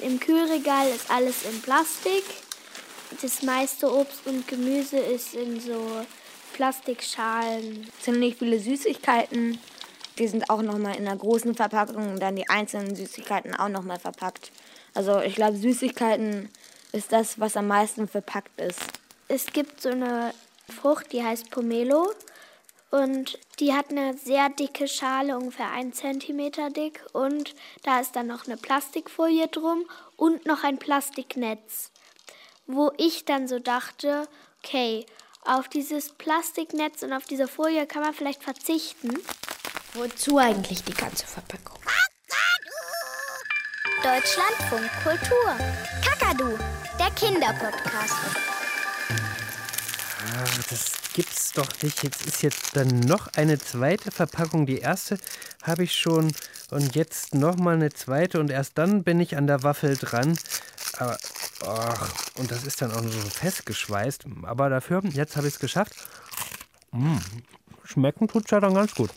Im Kühlregal ist alles in Plastik. Das meiste Obst und Gemüse ist in so Plastikschalen. Ziemlich viele Süßigkeiten. Die sind auch nochmal in einer großen Verpackung und dann die einzelnen Süßigkeiten auch nochmal verpackt. Also ich glaube, Süßigkeiten ist das, was am meisten verpackt ist. Es gibt so eine Frucht, die heißt Pomelo. Und die hat eine sehr dicke Schale, ungefähr ein Zentimeter dick. Und da ist dann noch eine Plastikfolie drum und noch ein Plastiknetz. Wo ich dann so dachte, okay, auf dieses Plastiknetz und auf diese Folie kann man vielleicht verzichten. Wozu eigentlich die ganze Verpackung? Deutschlandfunk Kultur. Kakadu, der Kinderpodcast. Ah, das gibt's doch nicht. Jetzt ist jetzt dann noch eine zweite Verpackung. Die erste habe ich schon und jetzt noch mal eine zweite und erst dann bin ich an der Waffel dran. Aber ach, und das ist dann auch so festgeschweißt. Aber dafür, jetzt habe ich es geschafft. Mmh, schmecken tut's ja dann ganz gut.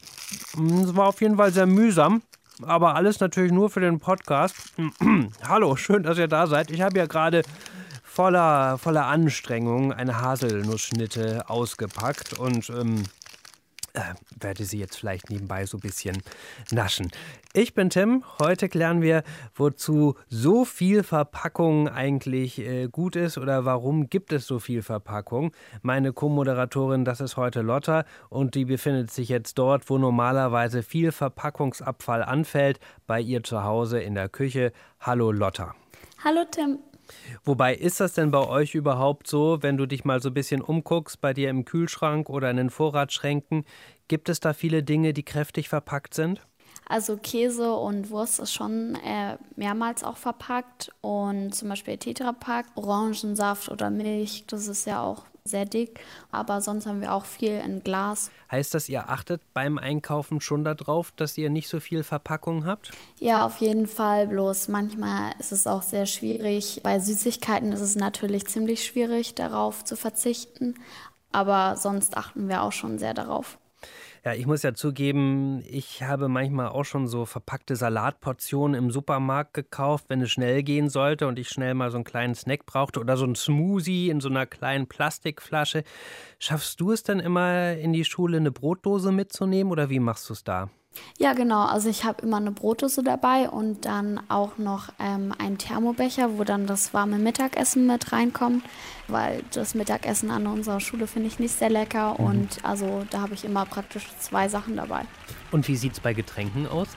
Mm, es war auf jeden Fall sehr mühsam. Aber alles natürlich nur für den Podcast. Hallo, schön, dass ihr da seid. Ich habe ja gerade voller, voller Anstrengung eine Haselnussschnitte ausgepackt und ähm, äh, werde sie jetzt vielleicht nebenbei so ein bisschen naschen. Ich bin Tim. Heute klären wir, wozu so viel Verpackung eigentlich äh, gut ist oder warum gibt es so viel Verpackung. Meine Co-Moderatorin, das ist heute Lotta und die befindet sich jetzt dort, wo normalerweise viel Verpackungsabfall anfällt, bei ihr zu Hause in der Küche. Hallo Lotta. Hallo Tim. Wobei ist das denn bei euch überhaupt so, wenn du dich mal so ein bisschen umguckst, bei dir im Kühlschrank oder in den Vorratsschränken, gibt es da viele Dinge, die kräftig verpackt sind? Also Käse und Wurst ist schon äh, mehrmals auch verpackt und zum Beispiel Tetrapack, Orangensaft oder Milch, das ist ja auch sehr dick, aber sonst haben wir auch viel in Glas. Heißt das, ihr achtet beim Einkaufen schon darauf, dass ihr nicht so viel Verpackung habt? Ja, auf jeden Fall. Bloß manchmal ist es auch sehr schwierig. Bei Süßigkeiten ist es natürlich ziemlich schwierig, darauf zu verzichten. Aber sonst achten wir auch schon sehr darauf. Ja, ich muss ja zugeben, ich habe manchmal auch schon so verpackte Salatportionen im Supermarkt gekauft, wenn es schnell gehen sollte und ich schnell mal so einen kleinen Snack brauchte oder so ein Smoothie in so einer kleinen Plastikflasche. Schaffst du es dann immer in die Schule eine Brotdose mitzunehmen oder wie machst du es da? Ja, genau. Also ich habe immer eine Brotdose dabei und dann auch noch ähm, einen Thermobecher, wo dann das warme Mittagessen mit reinkommt, weil das Mittagessen an unserer Schule finde ich nicht sehr lecker mhm. und also da habe ich immer praktisch zwei Sachen dabei. Und wie sieht es bei Getränken aus?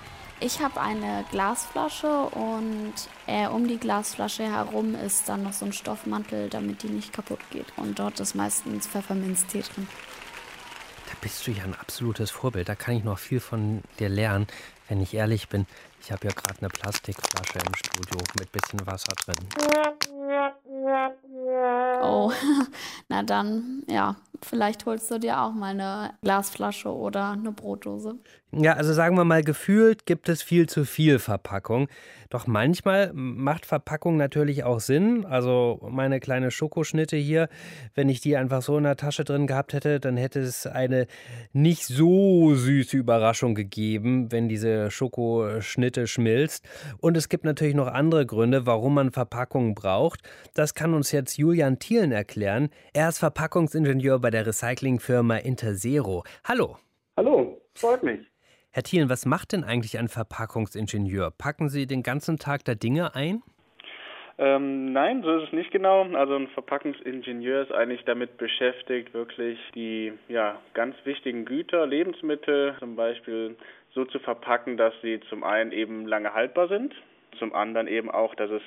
Ich habe eine Glasflasche und äh, um die Glasflasche herum ist dann noch so ein Stoffmantel, damit die nicht kaputt geht. Und dort ist meistens Pfefferminztee drin bist du ja ein absolutes Vorbild. Da kann ich noch viel von dir lernen, wenn ich ehrlich bin. Ich habe ja gerade eine Plastikflasche im Studio mit bisschen Wasser drin. Oh, na dann, ja, vielleicht holst du dir auch mal eine Glasflasche oder eine Brotdose. Ja, also sagen wir mal, gefühlt gibt es viel zu viel Verpackung. Doch manchmal macht Verpackung natürlich auch Sinn. Also meine kleine Schokoschnitte hier, wenn ich die einfach so in der Tasche drin gehabt hätte, dann hätte es eine nicht so süße Überraschung gegeben, wenn diese Schokoschnitte schmilzt. Und es gibt natürlich noch andere Gründe, warum man Verpackungen braucht. Das kann uns jetzt Julian Thielen erklären. Er ist Verpackungsingenieur bei der Recyclingfirma Interzero. Hallo. Hallo, freut mich. Herr Thielen, was macht denn eigentlich ein Verpackungsingenieur? Packen Sie den ganzen Tag da Dinge ein? Ähm, nein, so ist es nicht genau. Also ein Verpackungsingenieur ist eigentlich damit beschäftigt, wirklich die ja, ganz wichtigen Güter, Lebensmittel zum Beispiel so zu verpacken, dass sie zum einen eben lange haltbar sind, zum anderen eben auch, dass es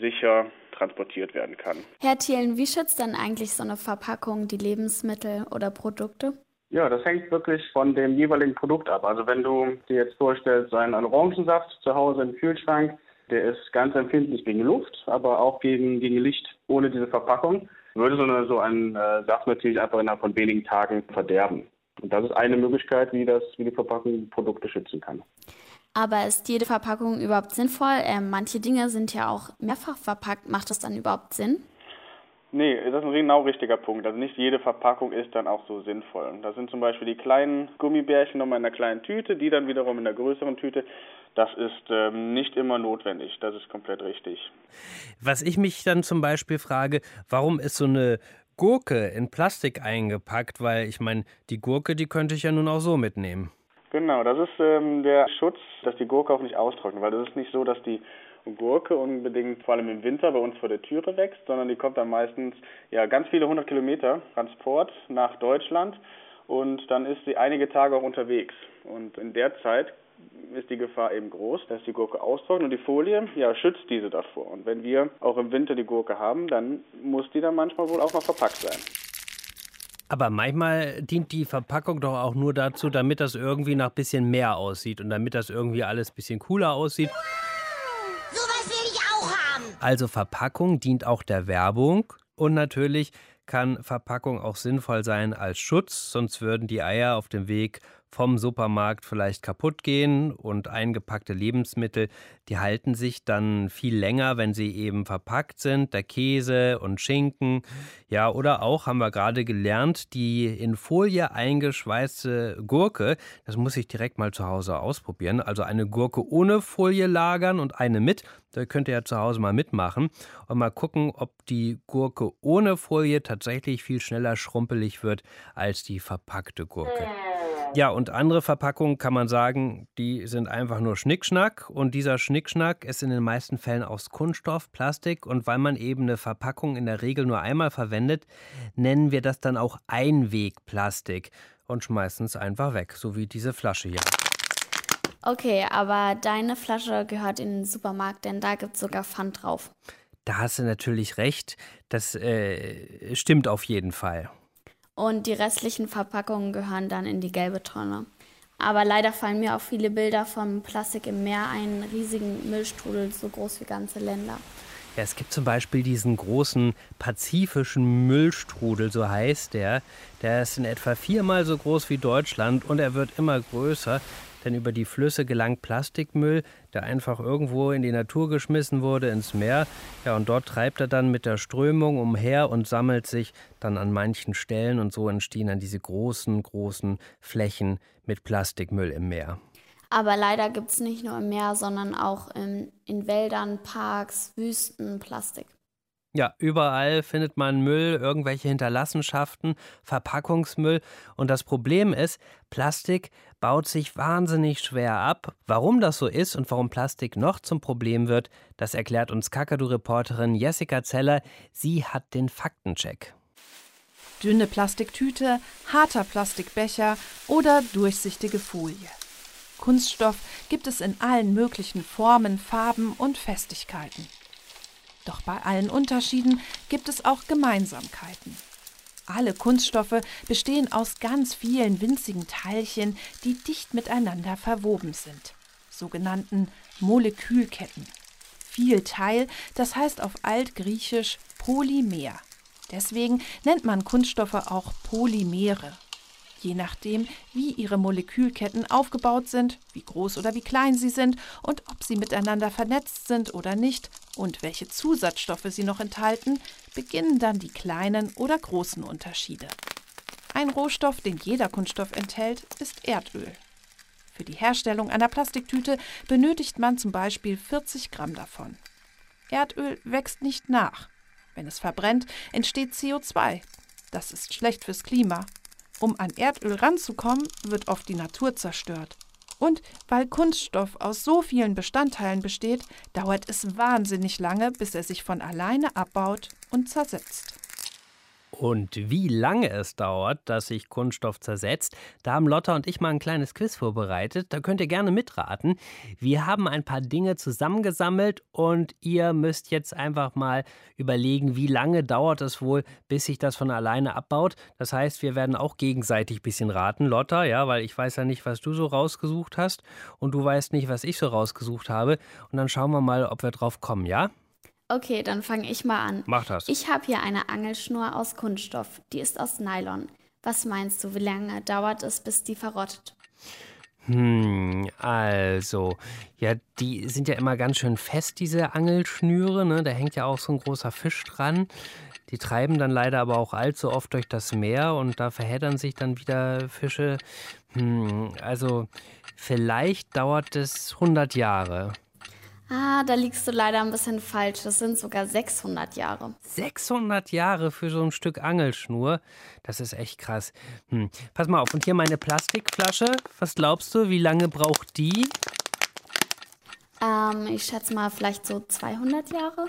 sicher transportiert werden kann. Herr Thielen, wie schützt denn eigentlich so eine Verpackung die Lebensmittel oder Produkte? Ja, das hängt wirklich von dem jeweiligen Produkt ab. Also wenn du dir jetzt vorstellst, einen Orangensaft zu Hause im Kühlschrank, der ist ganz empfindlich gegen Luft, aber auch gegen, gegen Licht ohne diese Verpackung, würde so, eine, so ein äh, Saft natürlich einfach innerhalb von wenigen Tagen verderben. Und das ist eine Möglichkeit, wie, das, wie die Verpackung Produkte schützen kann. Aber ist jede Verpackung überhaupt sinnvoll? Ähm, manche Dinge sind ja auch mehrfach verpackt. Macht das dann überhaupt Sinn? Nee, das ist ein genau richtiger Punkt. Also nicht jede Verpackung ist dann auch so sinnvoll. Da sind zum Beispiel die kleinen Gummibärchen nochmal in einer kleinen Tüte, die dann wiederum in der größeren Tüte. Das ist ähm, nicht immer notwendig, das ist komplett richtig. Was ich mich dann zum Beispiel frage, warum ist so eine Gurke in Plastik eingepackt? Weil ich meine, die Gurke, die könnte ich ja nun auch so mitnehmen. Genau, das ist ähm, der Schutz, dass die Gurke auch nicht austrocknet, weil es ist nicht so, dass die Gurke unbedingt vor allem im Winter bei uns vor der Türe wächst, sondern die kommt dann meistens ja ganz viele hundert Kilometer Transport nach Deutschland und dann ist sie einige Tage auch unterwegs. Und in der Zeit ist die Gefahr eben groß, dass die Gurke austrocknet und die Folie ja, schützt diese davor. Und wenn wir auch im Winter die Gurke haben, dann muss die dann manchmal wohl auch noch verpackt sein. Aber manchmal dient die Verpackung doch auch nur dazu, damit das irgendwie nach bisschen mehr aussieht und damit das irgendwie alles ein bisschen cooler aussieht. Also Verpackung dient auch der Werbung und natürlich kann Verpackung auch sinnvoll sein als Schutz, sonst würden die Eier auf dem Weg vom Supermarkt vielleicht kaputt gehen und eingepackte Lebensmittel, die halten sich dann viel länger, wenn sie eben verpackt sind, der Käse und Schinken. Ja, oder auch haben wir gerade gelernt, die in Folie eingeschweißte Gurke, das muss ich direkt mal zu Hause ausprobieren, also eine Gurke ohne Folie lagern und eine mit. Da könnt ihr ja zu Hause mal mitmachen und mal gucken, ob die Gurke ohne Folie tatsächlich viel schneller schrumpelig wird als die verpackte Gurke. Ja, und andere Verpackungen kann man sagen, die sind einfach nur Schnickschnack. Und dieser Schnickschnack ist in den meisten Fällen aus Kunststoff, Plastik. Und weil man eben eine Verpackung in der Regel nur einmal verwendet, nennen wir das dann auch Einwegplastik und schmeißen es einfach weg, so wie diese Flasche hier. Okay, aber deine Flasche gehört in den Supermarkt, denn da gibt es sogar Pfand drauf. Da hast du natürlich recht. Das äh, stimmt auf jeden Fall. Und die restlichen Verpackungen gehören dann in die gelbe Tonne. Aber leider fallen mir auch viele Bilder vom Plastik im Meer ein, riesigen Müllstrudel, so groß wie ganze Länder. Ja, es gibt zum Beispiel diesen großen pazifischen Müllstrudel, so heißt der. Der ist in etwa viermal so groß wie Deutschland und er wird immer größer denn über die Flüsse gelangt Plastikmüll, der einfach irgendwo in die Natur geschmissen wurde, ins Meer. Ja, und dort treibt er dann mit der Strömung umher und sammelt sich dann an manchen Stellen und so entstehen dann diese großen, großen Flächen mit Plastikmüll im Meer. Aber leider gibt es nicht nur im Meer, sondern auch in, in Wäldern, Parks, Wüsten Plastik. Ja, überall findet man Müll, irgendwelche Hinterlassenschaften, Verpackungsmüll. Und das Problem ist, Plastik baut sich wahnsinnig schwer ab. Warum das so ist und warum Plastik noch zum Problem wird, das erklärt uns Kakadu-Reporterin Jessica Zeller. Sie hat den Faktencheck. Dünne Plastiktüte, harter Plastikbecher oder durchsichtige Folie. Kunststoff gibt es in allen möglichen Formen, Farben und Festigkeiten. Doch bei allen Unterschieden gibt es auch Gemeinsamkeiten. Alle Kunststoffe bestehen aus ganz vielen winzigen Teilchen, die dicht miteinander verwoben sind, sogenannten Molekülketten. Viel Teil, das heißt auf altgriechisch Polymer. Deswegen nennt man Kunststoffe auch Polymere. Je nachdem, wie ihre Molekülketten aufgebaut sind, wie groß oder wie klein sie sind und ob sie miteinander vernetzt sind oder nicht, und welche Zusatzstoffe sie noch enthalten, beginnen dann die kleinen oder großen Unterschiede. Ein Rohstoff, den jeder Kunststoff enthält, ist Erdöl. Für die Herstellung einer Plastiktüte benötigt man zum Beispiel 40 Gramm davon. Erdöl wächst nicht nach. Wenn es verbrennt, entsteht CO2. Das ist schlecht fürs Klima. Um an Erdöl ranzukommen, wird oft die Natur zerstört. Und weil Kunststoff aus so vielen Bestandteilen besteht, dauert es wahnsinnig lange, bis er sich von alleine abbaut und zersetzt. Und wie lange es dauert, dass sich Kunststoff zersetzt, da haben Lotta und ich mal ein kleines Quiz vorbereitet. Da könnt ihr gerne mitraten. Wir haben ein paar Dinge zusammengesammelt und ihr müsst jetzt einfach mal überlegen, wie lange dauert es wohl, bis sich das von alleine abbaut. Das heißt, wir werden auch gegenseitig ein bisschen raten, Lotta, ja, weil ich weiß ja nicht, was du so rausgesucht hast und du weißt nicht, was ich so rausgesucht habe. Und dann schauen wir mal, ob wir drauf kommen, ja? Okay, dann fange ich mal an. Mach das. Ich habe hier eine Angelschnur aus Kunststoff. Die ist aus Nylon. Was meinst du, wie lange dauert es, bis die verrottet? Hm, also, ja, die sind ja immer ganz schön fest, diese Angelschnüre, ne? Da hängt ja auch so ein großer Fisch dran. Die treiben dann leider aber auch allzu oft durch das Meer und da verheddern sich dann wieder Fische. Hm, also vielleicht dauert es 100 Jahre. Ah, da liegst du leider ein bisschen falsch. Das sind sogar 600 Jahre. 600 Jahre für so ein Stück Angelschnur. Das ist echt krass. Hm. Pass mal auf, und hier meine Plastikflasche. Was glaubst du, wie lange braucht die? Ähm, ich schätze mal vielleicht so 200 Jahre.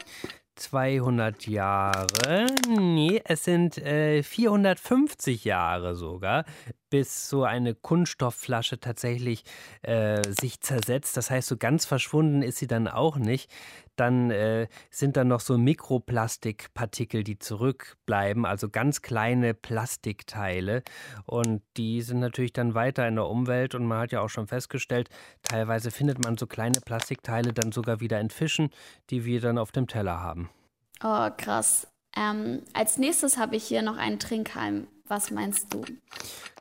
200 Jahre. Nee, es sind äh, 450 Jahre sogar, bis so eine Kunststoffflasche tatsächlich äh, sich zersetzt. Das heißt, so ganz verschwunden ist sie dann auch nicht. Dann äh, sind da noch so Mikroplastikpartikel, die zurückbleiben, also ganz kleine Plastikteile. Und die sind natürlich dann weiter in der Umwelt. Und man hat ja auch schon festgestellt, teilweise findet man so kleine Plastikteile dann sogar wieder in Fischen, die wir dann auf dem Teller haben. Oh, krass. Ähm, als nächstes habe ich hier noch einen Trinkhalm. Was meinst du?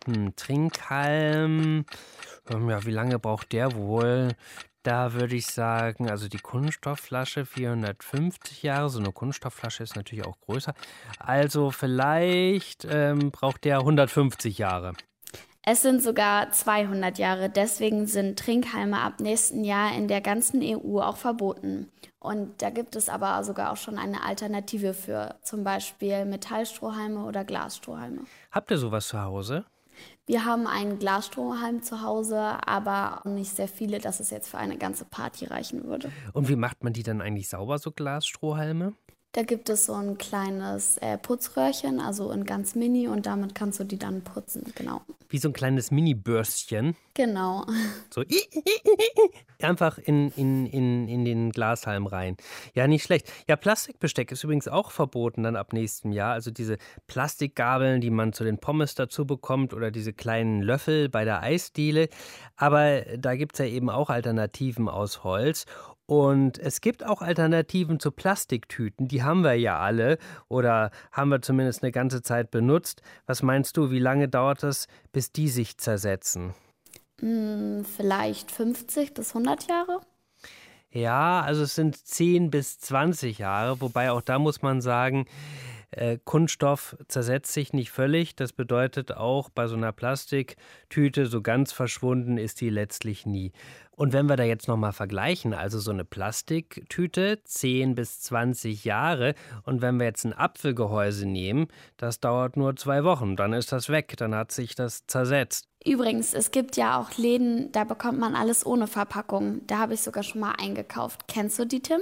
Hm, Trinkhalm. Ähm, ja, wie lange braucht der wohl? Da würde ich sagen, also die Kunststoffflasche 450 Jahre. So eine Kunststoffflasche ist natürlich auch größer. Also vielleicht ähm, braucht der 150 Jahre. Es sind sogar 200 Jahre. Deswegen sind Trinkhalme ab nächsten Jahr in der ganzen EU auch verboten. Und da gibt es aber sogar auch schon eine Alternative für, zum Beispiel Metallstrohhalme oder Glasstrohhalme. Habt ihr sowas zu Hause? Wir haben einen Glasstrohhalm zu Hause, aber nicht sehr viele, dass es jetzt für eine ganze Party reichen würde. Und wie macht man die dann eigentlich sauber, so Glasstrohhalme? Da gibt es so ein kleines äh, Putzröhrchen, also in ganz mini und damit kannst du die dann putzen, genau. Wie so ein kleines Mini-Bürstchen. Genau. So einfach in, in, in, in den Glashalm rein. Ja, nicht schlecht. Ja, Plastikbesteck ist übrigens auch verboten dann ab nächstem Jahr. Also diese Plastikgabeln, die man zu den Pommes dazu bekommt oder diese kleinen Löffel bei der Eisdiele. Aber da gibt es ja eben auch Alternativen aus Holz. Und es gibt auch Alternativen zu Plastiktüten, die haben wir ja alle oder haben wir zumindest eine ganze Zeit benutzt. Was meinst du, wie lange dauert es, bis die sich zersetzen? Hm, vielleicht 50 bis 100 Jahre. Ja, also es sind 10 bis 20 Jahre, wobei auch da muss man sagen, äh, Kunststoff zersetzt sich nicht völlig. Das bedeutet auch bei so einer Plastiktüte, so ganz verschwunden ist die letztlich nie. Und wenn wir da jetzt nochmal vergleichen, also so eine Plastiktüte, 10 bis 20 Jahre, und wenn wir jetzt ein Apfelgehäuse nehmen, das dauert nur zwei Wochen, dann ist das weg, dann hat sich das zersetzt. Übrigens, es gibt ja auch Läden, da bekommt man alles ohne Verpackung. Da habe ich sogar schon mal eingekauft. Kennst du die, Tim?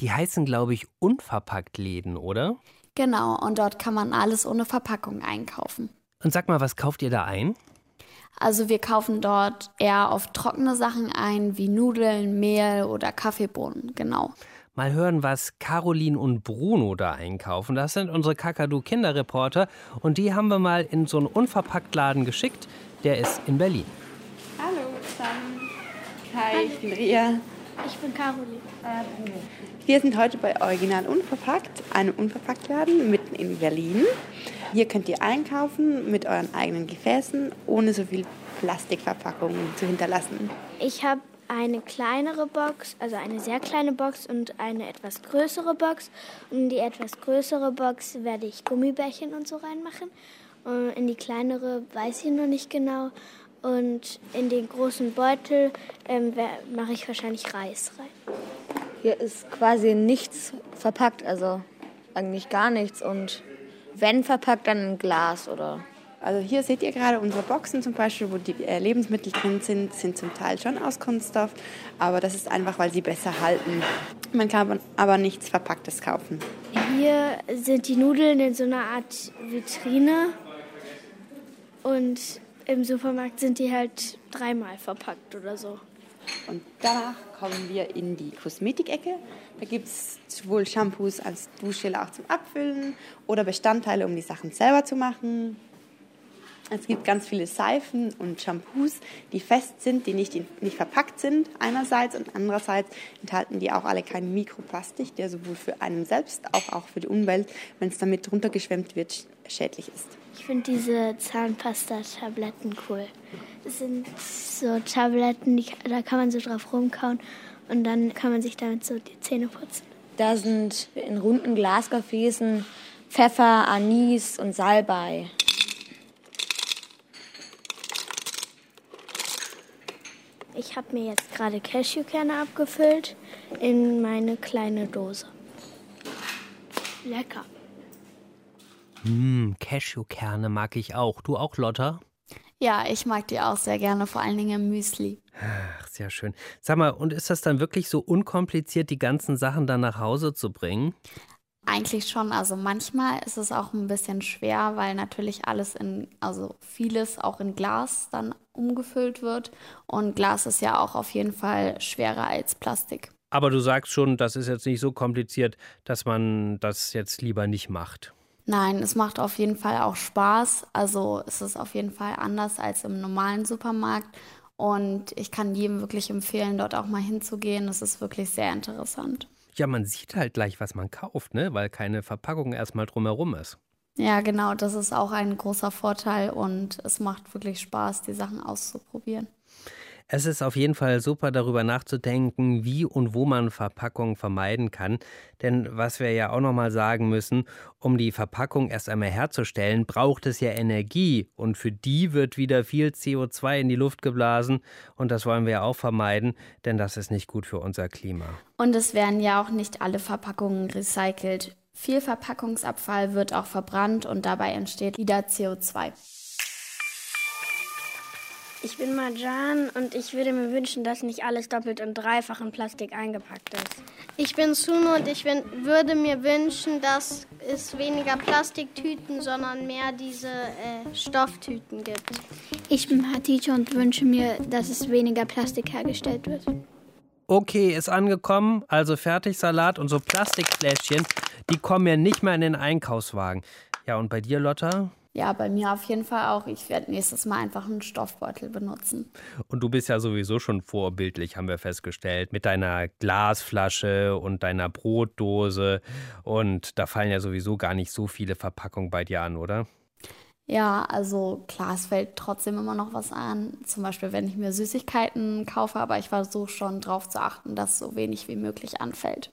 Die heißen, glaube ich, unverpackt Läden, oder? Genau, und dort kann man alles ohne Verpackung einkaufen. Und sag mal, was kauft ihr da ein? Also wir kaufen dort eher auf trockene Sachen ein, wie Nudeln, Mehl oder Kaffeebohnen, genau. Mal hören, was Caroline und Bruno da einkaufen. Das sind unsere Kakadu Kinderreporter und die haben wir mal in so einen Unverpacktladen geschickt. Der ist in Berlin. Hallo zusammen. Hi, ich bin Ria. Ich bin Caroline. Wir sind heute bei Original Unverpackt, einem Unverpacktladen mitten in Berlin. Hier könnt ihr einkaufen mit euren eigenen Gefäßen, ohne so viel Plastikverpackungen zu hinterlassen. Ich habe eine kleinere Box, also eine sehr kleine Box und eine etwas größere Box. Und in die etwas größere Box werde ich Gummibärchen und so reinmachen. Und in die kleinere weiß ich noch nicht genau. Und in den großen Beutel ähm, mache ich wahrscheinlich Reis rein. Hier ist quasi nichts verpackt, also eigentlich gar nichts. Und wenn verpackt, dann in Glas oder. Also hier seht ihr gerade unsere Boxen zum Beispiel, wo die äh, Lebensmittel drin sind, sind zum Teil schon aus Kunststoff, aber das ist einfach, weil sie besser halten. Man kann aber nichts Verpacktes kaufen. Hier sind die Nudeln in so einer Art Vitrine und im Supermarkt sind die halt dreimal verpackt oder so. Und danach kommen wir in die Kosmetikecke. Da gibt es sowohl Shampoos als Duschgel auch zum Abfüllen oder Bestandteile, um die Sachen selber zu machen. Es gibt ganz viele Seifen und Shampoos, die fest sind, die nicht, nicht verpackt sind einerseits und andererseits enthalten die auch alle kein Mikroplastik, der sowohl für einen selbst, auch, auch für die Umwelt, wenn es damit runtergeschwemmt wird, schädlich ist. Ich finde diese Zahnpasta-Tabletten cool. Das sind so Tabletten, die, da kann man so drauf rumkauen und dann kann man sich damit so die Zähne putzen. Da sind in runden Glasgefäßen Pfeffer, Anis und Salbei. Ich habe mir jetzt gerade Cashewkerne abgefüllt in meine kleine Dose. Lecker. Hm, Cashewkerne mag ich auch. Du auch, Lotta? Ja, ich mag die auch sehr gerne, vor allen Dingen im Müsli. Ach, sehr schön. Sag mal, und ist das dann wirklich so unkompliziert, die ganzen Sachen dann nach Hause zu bringen? Eigentlich schon. Also manchmal ist es auch ein bisschen schwer, weil natürlich alles in, also vieles auch in Glas dann umgefüllt wird. Und Glas ist ja auch auf jeden Fall schwerer als Plastik. Aber du sagst schon, das ist jetzt nicht so kompliziert, dass man das jetzt lieber nicht macht. Nein, es macht auf jeden Fall auch Spaß. Also es ist auf jeden Fall anders als im normalen Supermarkt. Und ich kann jedem wirklich empfehlen, dort auch mal hinzugehen. Es ist wirklich sehr interessant. Ja, man sieht halt gleich, was man kauft, ne? weil keine Verpackung erstmal drumherum ist. Ja, genau, das ist auch ein großer Vorteil und es macht wirklich Spaß, die Sachen auszuprobieren. Es ist auf jeden Fall super, darüber nachzudenken, wie und wo man Verpackungen vermeiden kann. Denn was wir ja auch nochmal sagen müssen, um die Verpackung erst einmal herzustellen, braucht es ja Energie. Und für die wird wieder viel CO2 in die Luft geblasen. Und das wollen wir ja auch vermeiden, denn das ist nicht gut für unser Klima. Und es werden ja auch nicht alle Verpackungen recycelt. Viel Verpackungsabfall wird auch verbrannt und dabei entsteht wieder CO2. Ich bin Marjan und ich würde mir wünschen, dass nicht alles doppelt und dreifach in Plastik eingepackt ist. Ich bin Suno und ich würde mir wünschen, dass es weniger Plastiktüten, sondern mehr diese äh, Stofftüten gibt. Ich bin Hatice und wünsche mir, dass es weniger Plastik hergestellt wird. Okay, ist angekommen. Also Fertigsalat und so Plastikfläschchen, die kommen ja nicht mehr in den Einkaufswagen. Ja, und bei dir, Lotta? Ja, bei mir auf jeden Fall auch. Ich werde nächstes Mal einfach einen Stoffbeutel benutzen. Und du bist ja sowieso schon vorbildlich, haben wir festgestellt, mit deiner Glasflasche und deiner Brotdose. Und da fallen ja sowieso gar nicht so viele Verpackungen bei dir an, oder? Ja, also klar, es fällt trotzdem immer noch was an. Zum Beispiel, wenn ich mir Süßigkeiten kaufe, aber ich versuche schon darauf zu achten, dass so wenig wie möglich anfällt.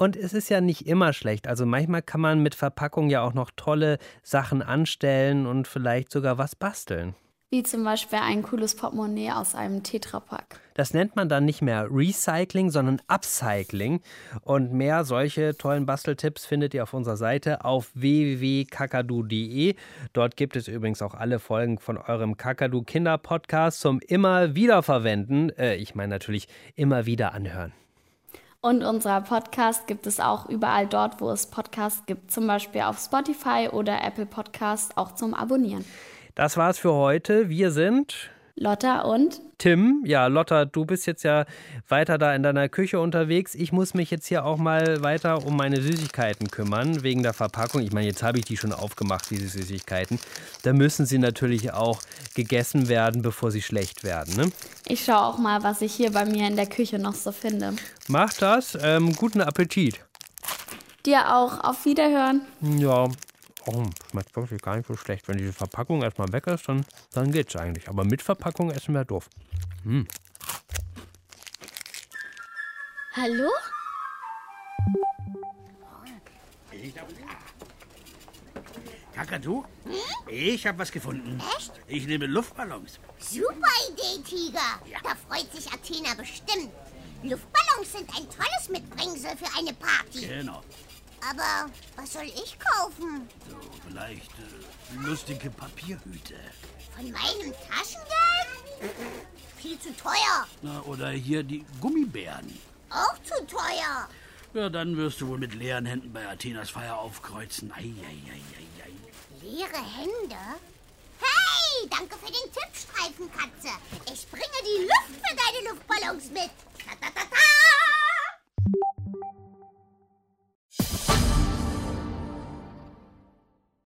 Und es ist ja nicht immer schlecht. Also manchmal kann man mit Verpackung ja auch noch tolle Sachen anstellen und vielleicht sogar was basteln. Wie zum Beispiel ein cooles Portemonnaie aus einem Tetrapack. Das nennt man dann nicht mehr Recycling, sondern Upcycling. Und mehr solche tollen Basteltipps findet ihr auf unserer Seite auf www.kakadu.de. Dort gibt es übrigens auch alle Folgen von eurem Kakadu Kinder Podcast zum immer wiederverwenden. Äh, ich meine natürlich immer wieder anhören. Und unser Podcast gibt es auch überall dort, wo es Podcasts gibt, zum Beispiel auf Spotify oder Apple Podcasts auch zum Abonnieren. Das war's für heute. Wir sind Lotta und Tim. Ja, Lotta, du bist jetzt ja weiter da in deiner Küche unterwegs. Ich muss mich jetzt hier auch mal weiter um meine Süßigkeiten kümmern, wegen der Verpackung. Ich meine, jetzt habe ich die schon aufgemacht, diese Süßigkeiten. Da müssen sie natürlich auch gegessen werden, bevor sie schlecht werden. Ne? Ich schaue auch mal, was ich hier bei mir in der Küche noch so finde. Mach das. Ähm, guten Appetit. Dir auch. Auf Wiederhören. Ja, Oh, schmeckt wirklich gar nicht so schlecht. Wenn diese Verpackung erstmal weg ist, dann, dann geht's eigentlich. Aber mit Verpackung essen wäre doof. Hm. Hallo? Kakadu? Ich habe was gefunden. Echt? Ich nehme Luftballons. Super Idee, Tiger. Ja. Da freut sich Athena bestimmt. Luftballons sind ein tolles Mitbringsel für eine Party. Genau. Aber was soll ich kaufen? So, vielleicht äh, lustige Papierhüte. Von meinem Taschengeld? Viel zu teuer. Na, oder hier die Gummibären. Auch zu teuer. Ja, dann wirst du wohl mit leeren Händen bei Athenas Feier aufkreuzen. Ei, ei, ei, ei, ei. Leere Hände? Hey, danke für den Tipp, Streifenkatze. Ich bringe die Luft für deine Luftballons mit.